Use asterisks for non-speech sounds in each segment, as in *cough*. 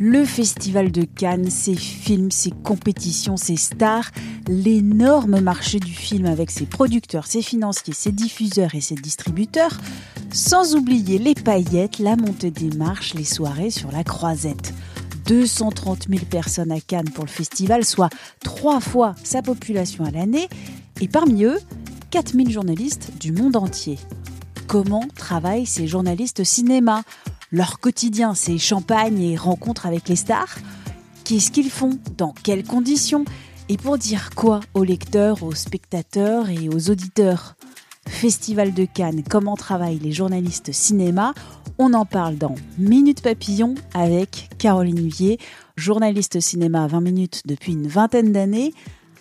Le Festival de Cannes, ses films, ses compétitions, ses stars, l'énorme marché du film avec ses producteurs, ses financiers, ses diffuseurs et ses distributeurs, sans oublier les paillettes, la montée des marches, les soirées sur la croisette. 230 000 personnes à Cannes pour le festival, soit trois fois sa population à l'année, et parmi eux, 4 000 journalistes du monde entier. Comment travaillent ces journalistes cinéma? Leur quotidien, c'est champagne et rencontres avec les stars. Qu'est-ce qu'ils font? Dans quelles conditions? Et pour dire quoi aux lecteurs, aux spectateurs et aux auditeurs? Festival de Cannes, comment travaillent les journalistes cinéma? On en parle dans Minute Papillon avec Caroline Huillet, journaliste cinéma à 20 minutes depuis une vingtaine d'années.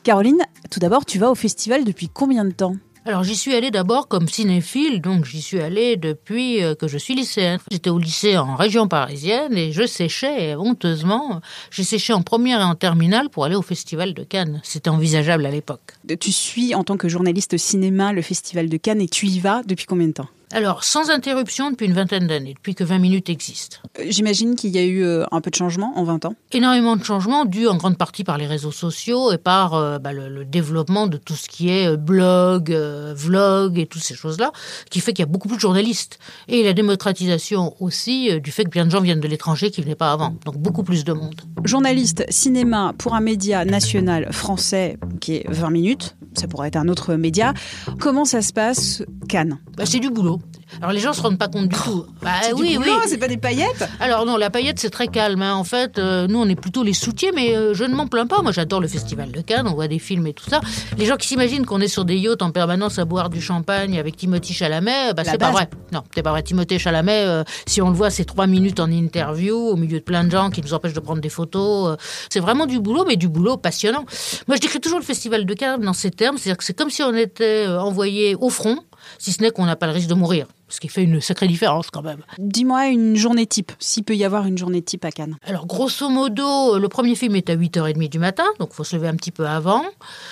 Caroline, tout d'abord, tu vas au festival depuis combien de temps? Alors j'y suis allée d'abord comme cinéphile, donc j'y suis allée depuis euh, que je suis lycéenne. J'étais au lycée en région parisienne et je séchais honteusement. J'ai séché en première et en terminale pour aller au festival de Cannes. C'était envisageable à l'époque. Tu suis en tant que journaliste cinéma le festival de Cannes et tu y vas depuis combien de temps? Alors sans interruption depuis une vingtaine d'années, depuis que 20 minutes existe. Euh, J'imagine qu'il y a eu euh, un peu de changement en 20 ans. Énormément de changements dus en grande partie par les réseaux sociaux et par euh, bah, le, le développement de tout ce qui est blog, euh, vlog et toutes ces choses-là, qui fait qu'il y a beaucoup plus de journalistes. Et la démocratisation aussi euh, du fait que plein de gens viennent de l'étranger qui venaient pas avant. Donc beaucoup plus de monde. Journaliste cinéma pour un média national français qui est 20 minutes, ça pourrait être un autre média. Comment ça se passe Cannes? Bah, c'est du boulot. Alors les gens se rendent pas compte du tout. Bah, C'est du oui, oui. c'est pas des paillettes Alors non, la paillette c'est très calme. hein. En fait, euh, nous on est plutôt les soutiens, mais euh, je ne m'en plains pas. Moi j'adore le festival de Cannes, on voit des films et tout ça. Les gens qui s'imaginent qu'on est sur des yachts en permanence à boire du champagne avec Timothy Chalamet, bah, c'est pas vrai. Non, c'est pas vrai. Timothée Chalamet, euh, si on le voit, c'est trois minutes en interview au milieu de plein de gens qui nous empêchent de prendre des photos. c'est vraiment du boulot, mais du boulot passionnant. Moi je décris toujours le festival de Cannes dans ces termes, c'est-à-dire que c'est comme si on était envoyé au front, si ce n'est qu'on n'a pas le risque de mourir. Ce qui fait une sacrée différence quand même. Dis-moi une journée type, s'il peut y avoir une journée type à Cannes. Alors, grosso modo, le premier film est à 8h30 du matin, donc faut se lever un petit peu avant.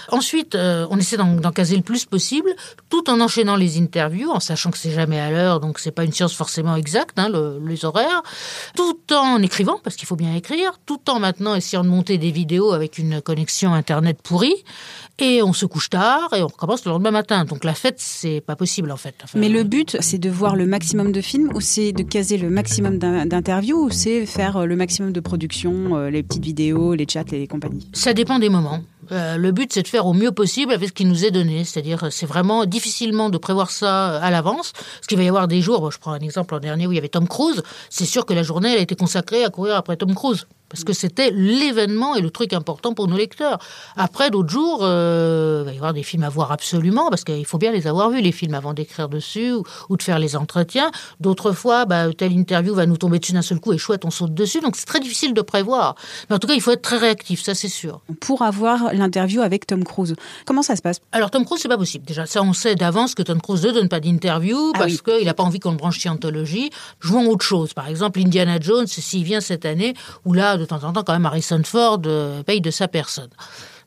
Ensuite, euh, on essaie d'en caser le plus possible, tout en enchaînant les interviews, en sachant que c'est jamais à l'heure, donc c'est pas une science forcément exacte, hein, le- les horaires, tout en écrivant, parce qu'il faut bien écrire, tout en maintenant essayant de monter des vidéos avec une connexion Internet pourrie. Et on se couche tard et on recommence le lendemain matin. Donc la fête, c'est pas possible en fait. Enfin, Mais le but, c'est de voir le maximum de films ou c'est de caser le maximum d'in- d'interviews ou c'est faire euh, le maximum de production, euh, les petites vidéos, les chats les compagnies? Ça dépend des moments. Euh, le but, c'est de faire au mieux possible avec ce qui nous est donné. C'est-à-dire, c'est vraiment difficilement de prévoir ça à l'avance. Parce qu'il va y avoir des jours, je prends un exemple l'an dernier où il y avait Tom Cruise. C'est sûr que la journée, elle a été consacrée à courir après Tom Cruise. Parce que c'était l'événement et le truc important pour nos lecteurs. Après, d'autres jours, euh, il va y avoir des films à voir absolument, parce qu'il faut bien les avoir vus, les films, avant d'écrire dessus ou, ou de faire les entretiens. D'autres fois, bah, telle interview va nous tomber dessus d'un seul coup et chouette, on saute dessus. Donc c'est très difficile de prévoir. Mais en tout cas, il faut être très réactif, ça c'est sûr. Pour avoir l'interview avec Tom Cruise, comment ça se passe? Alors Tom Cruise, c'est pas possible. Déjà, ça, on sait d'avance que Tom Cruise ne donne pas d'interview Ah parce oui. qu'il n'a pas envie qu'on le branche scientologie. Jouons autre chose. Par exemple, Indiana Jones, s'il vient cette année, où là, de temps en temps, quand même, Harrison Ford euh, paye de sa personne.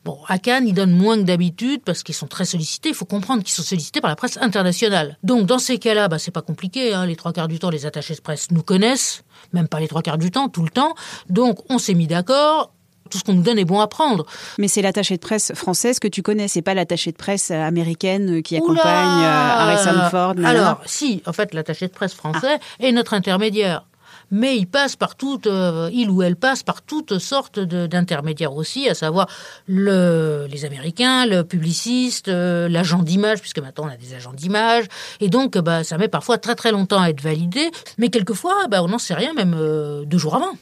Bon, à Cannes, ils donnent moins que d'habitude parce qu'ils sont très sollicités. Il faut comprendre qu'ils sont sollicités par la presse internationale. Donc, dans ces cas-là, bah, c'est pas compliqué. Hein. Les trois quarts du temps, les attachés de presse nous connaissent. Même pas les trois quarts du temps, tout le temps. Donc, on s'est mis d'accord. Tout ce qu'on nous donne est bon à prendre. Mais c'est l'attachée de presse française que tu connais, c'est pas l'attachée de presse euh, américaine euh, qui accompagne Harrison Ford. Alors, si, en fait, l'attaché de presse français est notre intermédiaire. Mais il passe par toutes, euh, il ou elle passe par toutes sortes d'intermédiaires aussi, à savoir le, les Américains, le publiciste, euh, l'agent d'image, puisque maintenant on a des agents d'image, et donc bah, ça met parfois très très longtemps à être validé, mais quelquefois bah, on n'en sait rien même euh, deux jours avant.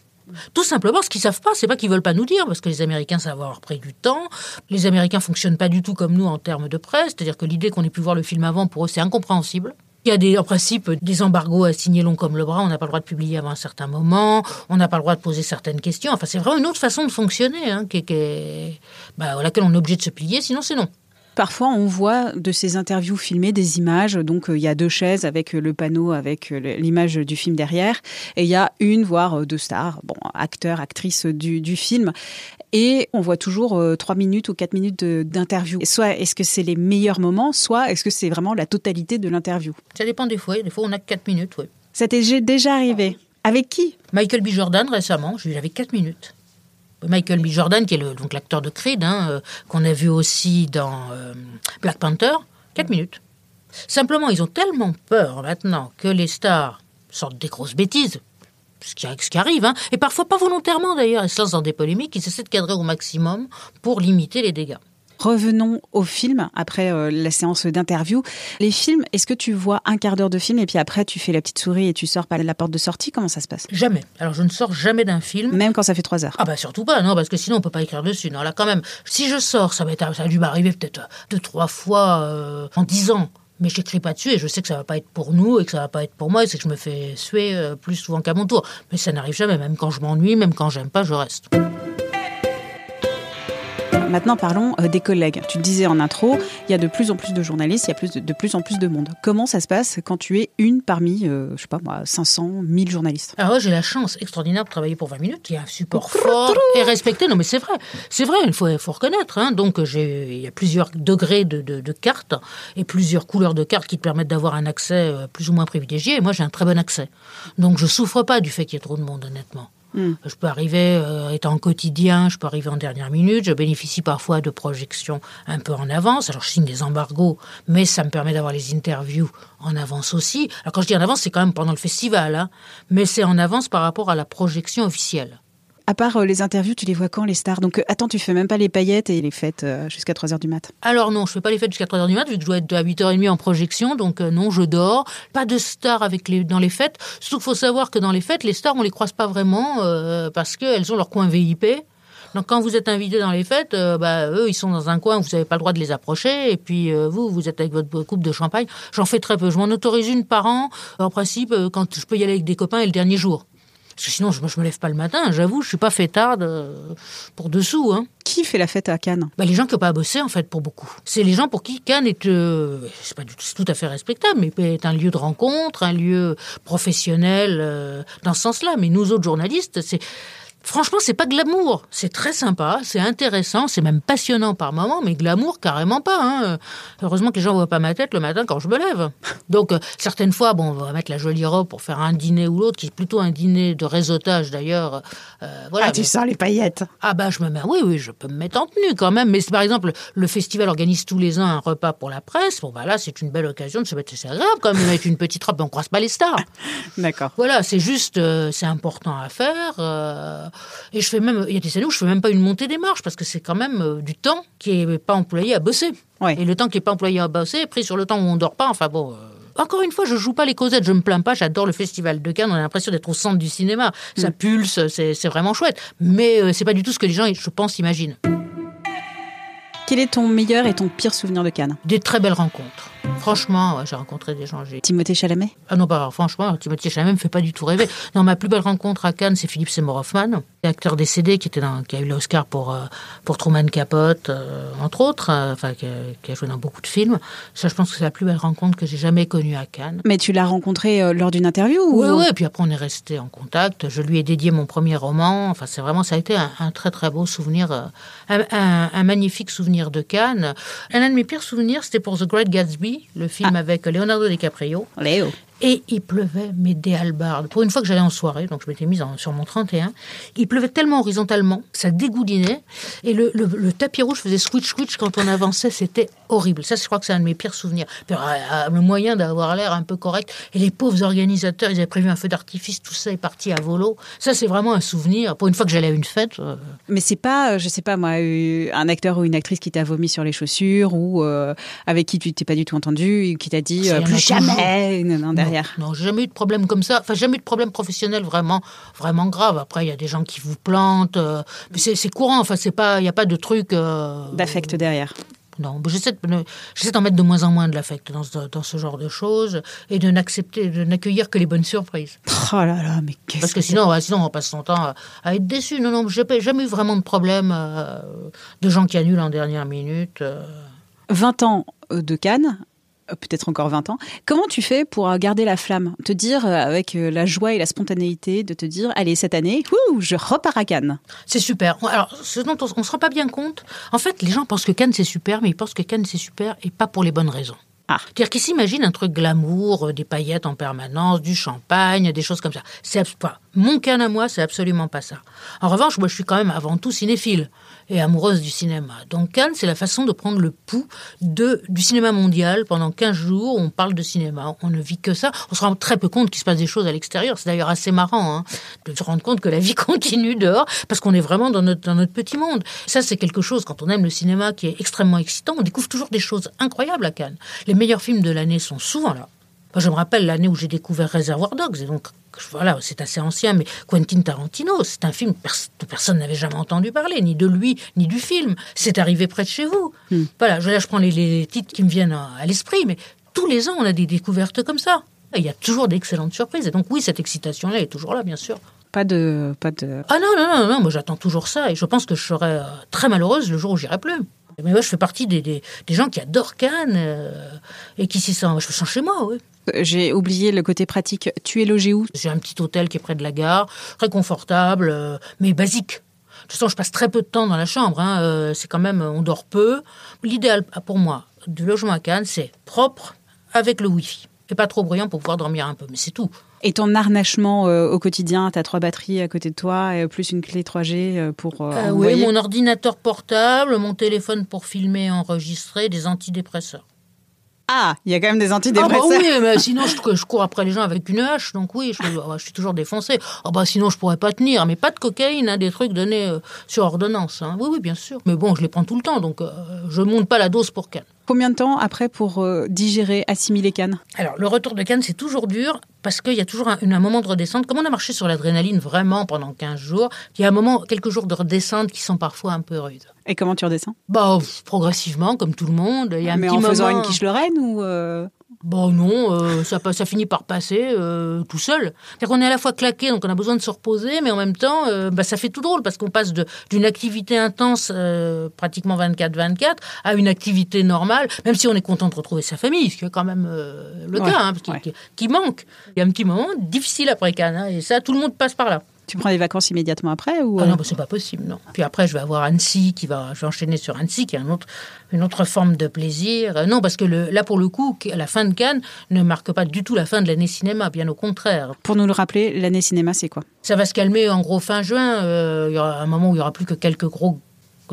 Tout simplement, ce qu'ils savent pas, c'est pas qu'ils veulent pas nous dire, parce que les Américains savent avoir pris du temps. Les Américains fonctionnent pas du tout comme nous en termes de presse, c'est-à-dire que l'idée qu'on ait pu voir le film avant, pour eux, c'est incompréhensible. Il y a des, en principe des embargos à signer long comme le bras. On n'a pas le droit de publier avant un certain moment. On n'a pas le droit de poser certaines questions. Enfin, c'est vraiment une autre façon de fonctionner hein, bah, à laquelle on est obligé de se plier, sinon c'est non. Parfois, on voit de ces interviews filmées des images. Donc, euh, il y a deux chaises avec euh, le panneau, avec euh, l'image du film derrière. Et il y a une, voire deux stars, bon, acteurs, actrices du, du film. Et on voit toujours trois minutes ou quatre minutes d'interview. Soit est-ce que c'est les meilleurs moments, soit est-ce que c'est vraiment la totalité de l'interview? Ça dépend des fois. Des fois, on a quatre minutes, oui. Ça t'est déjà arrivé? Avec qui? Michael B. Jordan récemment. J'avais quatre minutes. Michael B. Jordan, qui est le, donc l'acteur de Creed, hein, euh, qu'on a vu aussi dans euh, Black Panther, 4 minutes. Simplement, ils ont tellement peur maintenant que les stars sortent des grosses bêtises, ce qui, ce arrive, hein, et parfois pas volontairement d'ailleurs, ils se lancent dans des polémiques, ils essaient de cadrer au maximum pour limiter les dégâts. Revenons au film après euh, la séance d'interview. Les films, est-ce que tu vois un quart d'heure de film et puis après tu fais la petite souris et tu sors par la porte de sortie? Comment ça se passe? Jamais. Alors je ne sors jamais d'un film. Même quand ça fait trois heures Ah bah surtout pas, non, parce que sinon on peut pas écrire dessus. Non, là quand même, si je sors, ça, ça a dû m'arriver peut-être deux, trois fois euh, en dix ans mais j'écris pas dessus et je sais que ça va pas être pour nous et que ça va pas être pour moi et c'est que je me fais suer euh, plus souvent qu'à mon tour. Mais ça n'arrive jamais, même quand je m'ennuie, même quand j'aime pas, je reste. Maintenant, parlons euh, des collègues. Tu le disais en intro, il y a de plus en plus de journalistes, il y a de, plus en plus de monde. Comment ça se passe quand tu es une parmi, euh, je sais pas moi, 500, 1000 journalistes? Alors j'ai la chance extraordinaire de travailler pour 20 minutes. Il y a un support fort et respecté. Non, mais c'est vrai, c'est vrai. Il faut, faut reconnaître. Hein. Donc il y a plusieurs degrés de, de, cartes et plusieurs couleurs de cartes qui te permettent d'avoir un accès euh, plus ou moins privilégié. Et moi, j'ai un très bon accès. Donc je souffre pas du fait qu'il y ait trop de monde, honnêtement. Je peux arriver, euh, étant quotidien, je peux arriver en dernière minute. Je bénéficie parfois de projections un peu en avance. Alors, je signe des embargos, mais ça me permet d'avoir les interviews en avance aussi. Alors, quand je dis en avance, c'est quand même pendant le festival, hein, mais c'est en avance par rapport à la projection officielle. À part euh, les interviews, tu les vois quand les stars? Donc euh, attends, tu fais même pas les paillettes et les fêtes euh, jusqu'à 3h du mat Alors non, je fais pas les fêtes jusqu'à 3h du mat vu que je dois être à 8h30 en projection, donc non, je dors. Pas de stars avec les, dans les fêtes. Surtout qu'il faut savoir que dans les fêtes, les stars, on les croise pas vraiment parce qu'elles ont leur coin VIP. Donc quand vous êtes invité dans les fêtes, bah, eux, ils sont dans un coin vous n'avez pas le droit de les approcher. Et puis vous, vous êtes avec votre coupe de champagne. J'en fais très peu. Je m'en autorise une par an. En principe, quand je peux y aller avec des copains et le dernier jour. Parce que sinon, je, ne me lève pas le matin, j'avoue, je suis pas fêtarde euh, pour dessous. Hein. Qui fait la fête à Cannes? Bah, Les gens qui n'ont pas à bosser, en fait, pour beaucoup. C'est les gens pour qui Cannes est, euh, pas tout à fait respectable, mais est un lieu de rencontre, un lieu professionnel euh, dans ce sens-là. Mais nous autres journalistes, c'est Franchement, c'est pas glamour. C'est très sympa, c'est intéressant, c'est même passionnant par moments, mais glamour, carrément pas. Hein. Heureusement que les gens voient pas ma tête le matin quand je me lève. Donc, euh, certaines fois, bon, on va mettre la jolie robe pour faire un dîner ou l'autre, qui est plutôt un dîner de réseautage d'ailleurs. Euh, voilà, ah, tu sens les paillettes Ah, bah, je me mets, oui, oui, je peux me mettre en tenue quand même. Mais par exemple, le festival organise tous les ans un repas pour la presse. Bon, bah là, c'est une belle occasion de se mettre, c'est agréable quand même de mettre une petite robe, mais on croise pas les stars. *laughs* D'accord. Voilà, c'est juste, euh, c'est important à faire. Et je fais même, il y a des années où je fais même pas une montée des marches parce que c'est quand même euh, du temps qui est pas employé à bosser. Et le temps qui est pas employé à bosser est pris sur le temps où on dort pas. Enfin bon. Euh, encore une fois, je joue pas les causettes, je me plains pas, j'adore le festival de Cannes, on a l'impression d'être au centre du cinéma. Ça mm. pulse, c'est vraiment chouette. Mais euh, c'est pas du tout ce que les gens, je pense, imaginent. Quel est ton meilleur et ton pire souvenir de Cannes? Des très belles rencontres. Franchement, j'ai rencontré des gens. Timothée Chalamet? Ah non, pas franchement, Timothée Chalamet me fait pas du tout rêver. Non, ma plus belle rencontre à Cannes, c'est Philippe Seymour Hoffman, acteur décédé qui était dans, qui a eu l'Oscar pour euh, pour Truman Capote, euh, entre autres, euh, enfin qui, a joué dans beaucoup de films. Ça, je pense que c'est la plus belle rencontre que j'ai jamais connue à Cannes. Mais tu l'as rencontré lors d'une interview Oui, oui. Puis après, on est resté en contact. Je lui ai dédié mon premier roman. Enfin, c'est vraiment, ça a été un, très très beau souvenir, un, un, magnifique souvenir de Cannes. Un de mes pires souvenirs, c'était pour The Great Gatsby, le film ah. avec Leonardo DiCaprio. Léo. Et il pleuvait, mais des halbardes. Pour une fois que j'allais en soirée, donc je m'étais mise sur mon 31, il pleuvait tellement horizontalement, ça dégoulinait. Et le, tapis rouge faisait switch-switch quand on avançait, c'était horrible. Ça, je crois que c'est un de mes pires souvenirs. Euh, euh, le moyen d'avoir l'air un peu correct. Et les pauvres organisateurs, ils avaient prévu un feu d'artifice, tout ça est parti à volo. Ça, c'est vraiment un souvenir. Pour une fois que j'allais à une fête. Euh. Mais c'est pas, je sais pas moi, un acteur ou une actrice qui t'a vomi sur les chaussures ou avec qui tu t'es pas du tout entendu, qui t'a dit plus jamais. Non, non, j'ai jamais eu de problème comme ça. Enfin, jamais eu de problème professionnel vraiment, vraiment grave. Après, il y a des gens qui vous plantent. Euh, mais c'est courant. Enfin, c'est pas, il n'y a pas de truc. Euh, D'affect derrière. non. J'essaie de, j'essaie d'en mettre de moins en moins de l'affect dans, ce- dans ce genre de choses et de n'accepter, de n'accueillir que les bonnes surprises. Oh là là, mais qu'est-ce Parce que sinon, ouais, sinon on passe son temps à, à être déçu. Non, non, j'ai pas- jamais eu vraiment de problème euh, de gens qui annulent en dernière minute. euh. 20 ans euh, de Cannes, peut-être encore 20 ans. Comment tu fais pour euh, garder la flamme? Te dire, euh, avec euh, la joie et la spontanéité, de te dire, allez, cette année, ouh, je repars à Cannes. C'est super. Alors, ce dont on ne se rend pas bien compte, en fait, les gens pensent que Cannes c'est super, mais ils pensent que Cannes c'est super et pas pour les bonnes raisons. Ah. C'est-à-dire qu'ils s'imaginent un truc glamour, euh, des paillettes en permanence, du champagne, des choses comme ça. C'est pas mon Cannes à moi, c'est absolument pas ça. En revanche, moi, je suis quand même avant tout cinéphile et amoureuse du cinéma. Donc Cannes, c'est la façon de prendre le pouls du cinéma mondial. Pendant 15 jours, on parle de cinéma. On ne vit que ça. On se rend très peu compte qu'il se passe des choses à l'extérieur. C'est d'ailleurs assez marrant hein, de se rendre compte que la vie *laughs* continue dehors parce qu'on est vraiment dans notre petit monde. Ça, c'est quelque chose, quand on aime le cinéma, qui est extrêmement excitant. On découvre toujours des choses incroyables à Cannes. Les meilleurs films de l'année sont souvent là. Je me rappelle l'année où j'ai découvert Reservoir Dogs, et donc voilà, c'est assez ancien, mais Quentin Tarantino, c'est un film dont personne n'avait jamais entendu parler, ni de lui, ni du film. C'est arrivé près de chez vous. Voilà, je, là, je prends les, les titres qui me viennent à, à l'esprit, mais tous les ans, on a des découvertes comme ça. Et il y a toujours d'excellentes surprises. Et donc, oui, cette excitation-là est toujours là, bien sûr. Pas de, pas de. Ah non, non, non, non, moi j'attends toujours ça et je pense que je serai euh, très malheureuse le jour où j'irai plus. Mais moi, je fais partie des, des, des gens qui adorent Cannes euh, et qui s'y sentent. Je me sens chez moi, oui. J'ai oublié le côté pratique. Tu es logé où? J'ai un petit hôtel qui est près de la gare, très confortable, euh, mais basique. De toute façon, je passe très peu de temps dans la chambre. hein, euh, c'est quand même, on dort peu. L'idéal pour moi du logement à Cannes, c'est propre avec le Wi-Fi et pas trop bruyant pour pouvoir dormir un peu. Mais c'est tout. Et ton harnachement euh, au quotidien, t'as trois batteries à côté de toi, et plus une clé 3G euh, pour euh, Euh, oui, mon ordinateur portable, mon téléphone pour filmer et enregistrer, des antidépresseurs. Ah, il y a quand même des Ah antidépresseurs. bah oui, mais sinon je, je cours après les gens avec une hache, donc oui, je, je suis toujours défoncé. Ah bah sinon je pourrais pas tenir, mais pas de cocaïne, hein, des trucs donnés euh, sur ordonnance. hein. Oui, oui, bien sûr. Mais bon, je les prends tout le temps, donc euh, je monte pas la dose pour Cannes. Combien de temps après pour euh, digérer, assimiler Cannes? Alors, le retour de Cannes, c'est toujours dur parce qu'il y a toujours un, un moment de redescente. Comme on a marché sur l'adrénaline vraiment pendant 15 jours, il y a un moment, quelques jours de redescente qui sont parfois un peu rudes. Et comment tu redescends? Bah, pff, progressivement, comme tout le monde. Il y a un Mais petit en faisant une quiche Lorraine ou euh, Bon non, euh, ça, finit par passer euh, tout seul. C'est-à-dire qu'on est à la fois claqué, donc on a besoin de se reposer, mais en même temps, euh, bah, ça fait tout drôle parce qu'on passe d'une activité intense, pratiquement 24-24, à une activité normale, même si on est content de retrouver sa famille, ce qui est quand même le Ouais, cas, hein, parce qu'il- ouais. qui, qui manque. Il y a un petit moment difficile après Cannes, hein, et ça, tout le monde passe par là. Tu prends des vacances immédiatement après ou Ah euh, non, bah, c'est pas possible, non. Puis après, je vais avoir Annecy qui va, je vais enchaîner sur Annecy, qui est un autre, une autre forme de plaisir. Euh, Non, parce que le, là, pour le coup, la fin de Cannes ne marque pas du tout la fin de l'année cinéma, bien au contraire. Pour nous le rappeler, l'année cinéma, c'est quoi? Ça va se calmer en gros fin juin. Euh, il y aura un moment où il y aura plus que quelques gros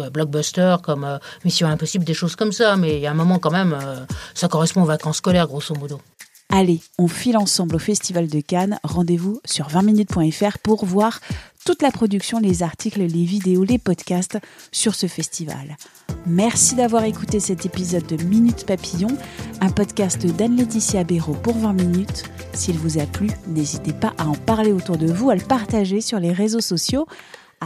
euh, blockbusters comme euh, Mission Impossible, des choses comme ça. Mais il y a un moment quand même, euh, ça correspond aux vacances scolaires, grosso modo. Allez, on file ensemble au Festival de Cannes. Rendez-vous sur 20minutes.fr pour voir toute la production, les articles, les vidéos, les podcasts sur ce festival. Merci d'avoir écouté cet épisode de Minute Papillon, un podcast d'Anne-Laetitia Béraud pour 20 minutes. S'il vous a plu, n'hésitez pas à en parler autour de vous, à le partager sur les réseaux sociaux.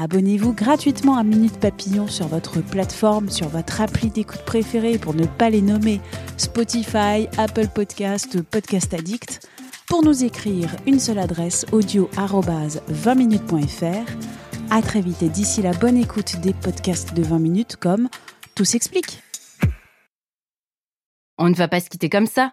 Abonnez-vous gratuitement à Minute Papillon sur votre plateforme, sur votre appli d'écoute préférée pour ne pas les nommer Spotify, Apple Podcast, Podcast Addict. Pour nous écrire, une seule adresse audio 20minutes.fr. À très vite et d'ici la bonne écoute des podcasts de 20 minutes comme Tout s'explique. On ne va pas se quitter comme ça.